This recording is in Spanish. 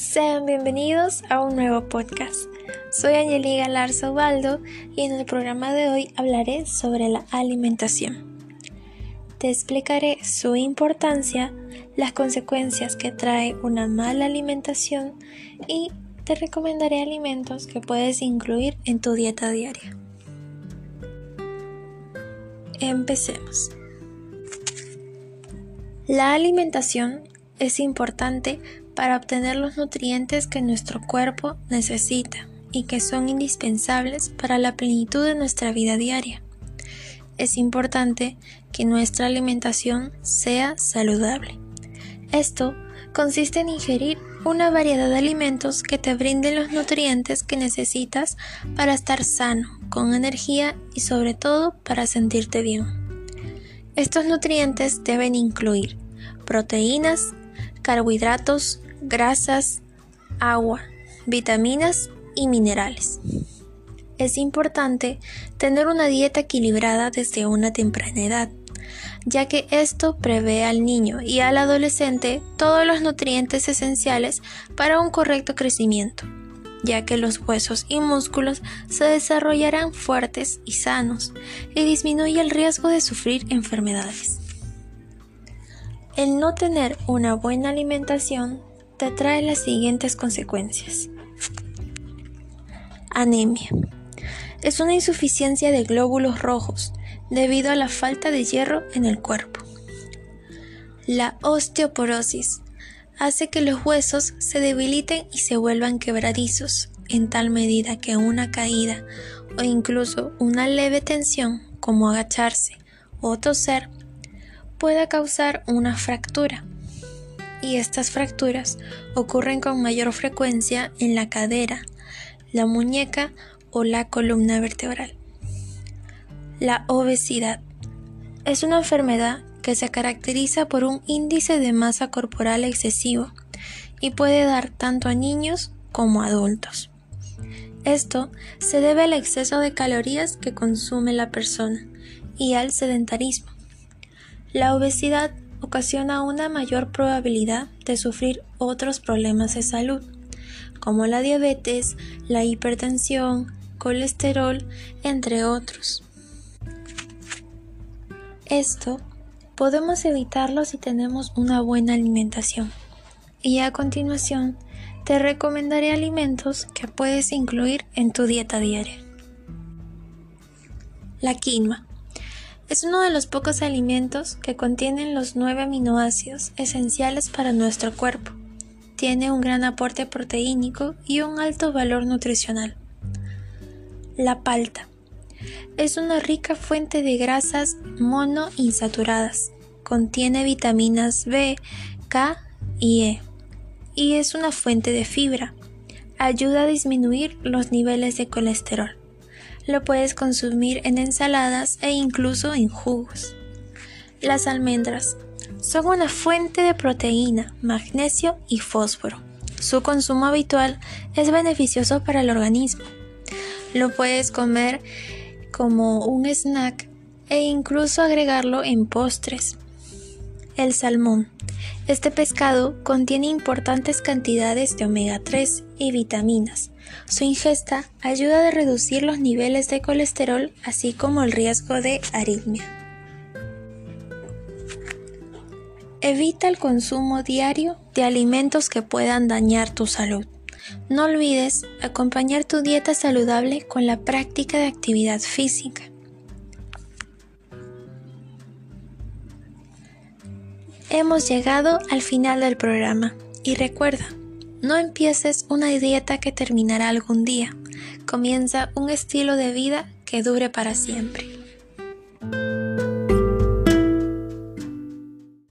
Sean bienvenidos a un nuevo podcast. Soy Angeli Galarza Ubaldo y en el programa de hoy hablaré sobre la alimentación. Te explicaré su importancia, las consecuencias que trae una mala alimentación y te recomendaré alimentos que puedes incluir en tu dieta diaria. Empecemos. La alimentación es importante para obtener los nutrientes que nuestro cuerpo necesita y que son indispensables para la plenitud de nuestra vida diaria. Es importante que nuestra alimentación sea saludable. Esto consiste en ingerir una variedad de alimentos que te brinden los nutrientes que necesitas para estar sano, con energía y sobre todo para sentirte bien. Estos nutrientes deben incluir proteínas, carbohidratos, grasas, agua, vitaminas y minerales. Es importante tener una dieta equilibrada desde una temprana edad, ya que esto prevé al niño y al adolescente todos los nutrientes esenciales para un correcto crecimiento, ya que los huesos y músculos se desarrollarán fuertes y sanos y disminuye el riesgo de sufrir enfermedades. El no tener una buena alimentación te trae las siguientes consecuencias. Anemia. Es una insuficiencia de glóbulos rojos debido a la falta de hierro en el cuerpo. La osteoporosis hace que los huesos se debiliten y se vuelvan quebradizos, en tal medida que una caída o incluso una leve tensión como agacharse o toser pueda causar una fractura. Y estas fracturas ocurren con mayor frecuencia en la cadera, la muñeca o la columna vertebral. La obesidad es una enfermedad que se caracteriza por un índice de masa corporal excesivo y puede dar tanto a niños como a adultos. Esto se debe al exceso de calorías que consume la persona y al sedentarismo. La obesidad ocasiona una mayor probabilidad de sufrir otros problemas de salud, como la diabetes, la hipertensión, colesterol, entre otros. Esto podemos evitarlo si tenemos una buena alimentación. Y a continuación, te recomendaré alimentos que puedes incluir en tu dieta diaria. La quinoa es uno de los pocos alimentos que contienen los nueve aminoácidos esenciales para nuestro cuerpo. Tiene un gran aporte proteínico y un alto valor nutricional. La palta es una rica fuente de grasas monoinsaturadas. Contiene vitaminas B, K y E. Y es una fuente de fibra. Ayuda a disminuir los niveles de colesterol. Lo puedes consumir en ensaladas e incluso en jugos. Las almendras son una fuente de proteína, magnesio y fósforo. Su consumo habitual es beneficioso para el organismo. Lo puedes comer como un snack e incluso agregarlo en postres. El salmón este pescado contiene importantes cantidades de omega 3 y vitaminas. Su ingesta ayuda a reducir los niveles de colesterol así como el riesgo de aritmia. Evita el consumo diario de alimentos que puedan dañar tu salud. No olvides acompañar tu dieta saludable con la práctica de actividad física. Hemos llegado al final del programa y recuerda, no empieces una dieta que terminará algún día, comienza un estilo de vida que dure para siempre.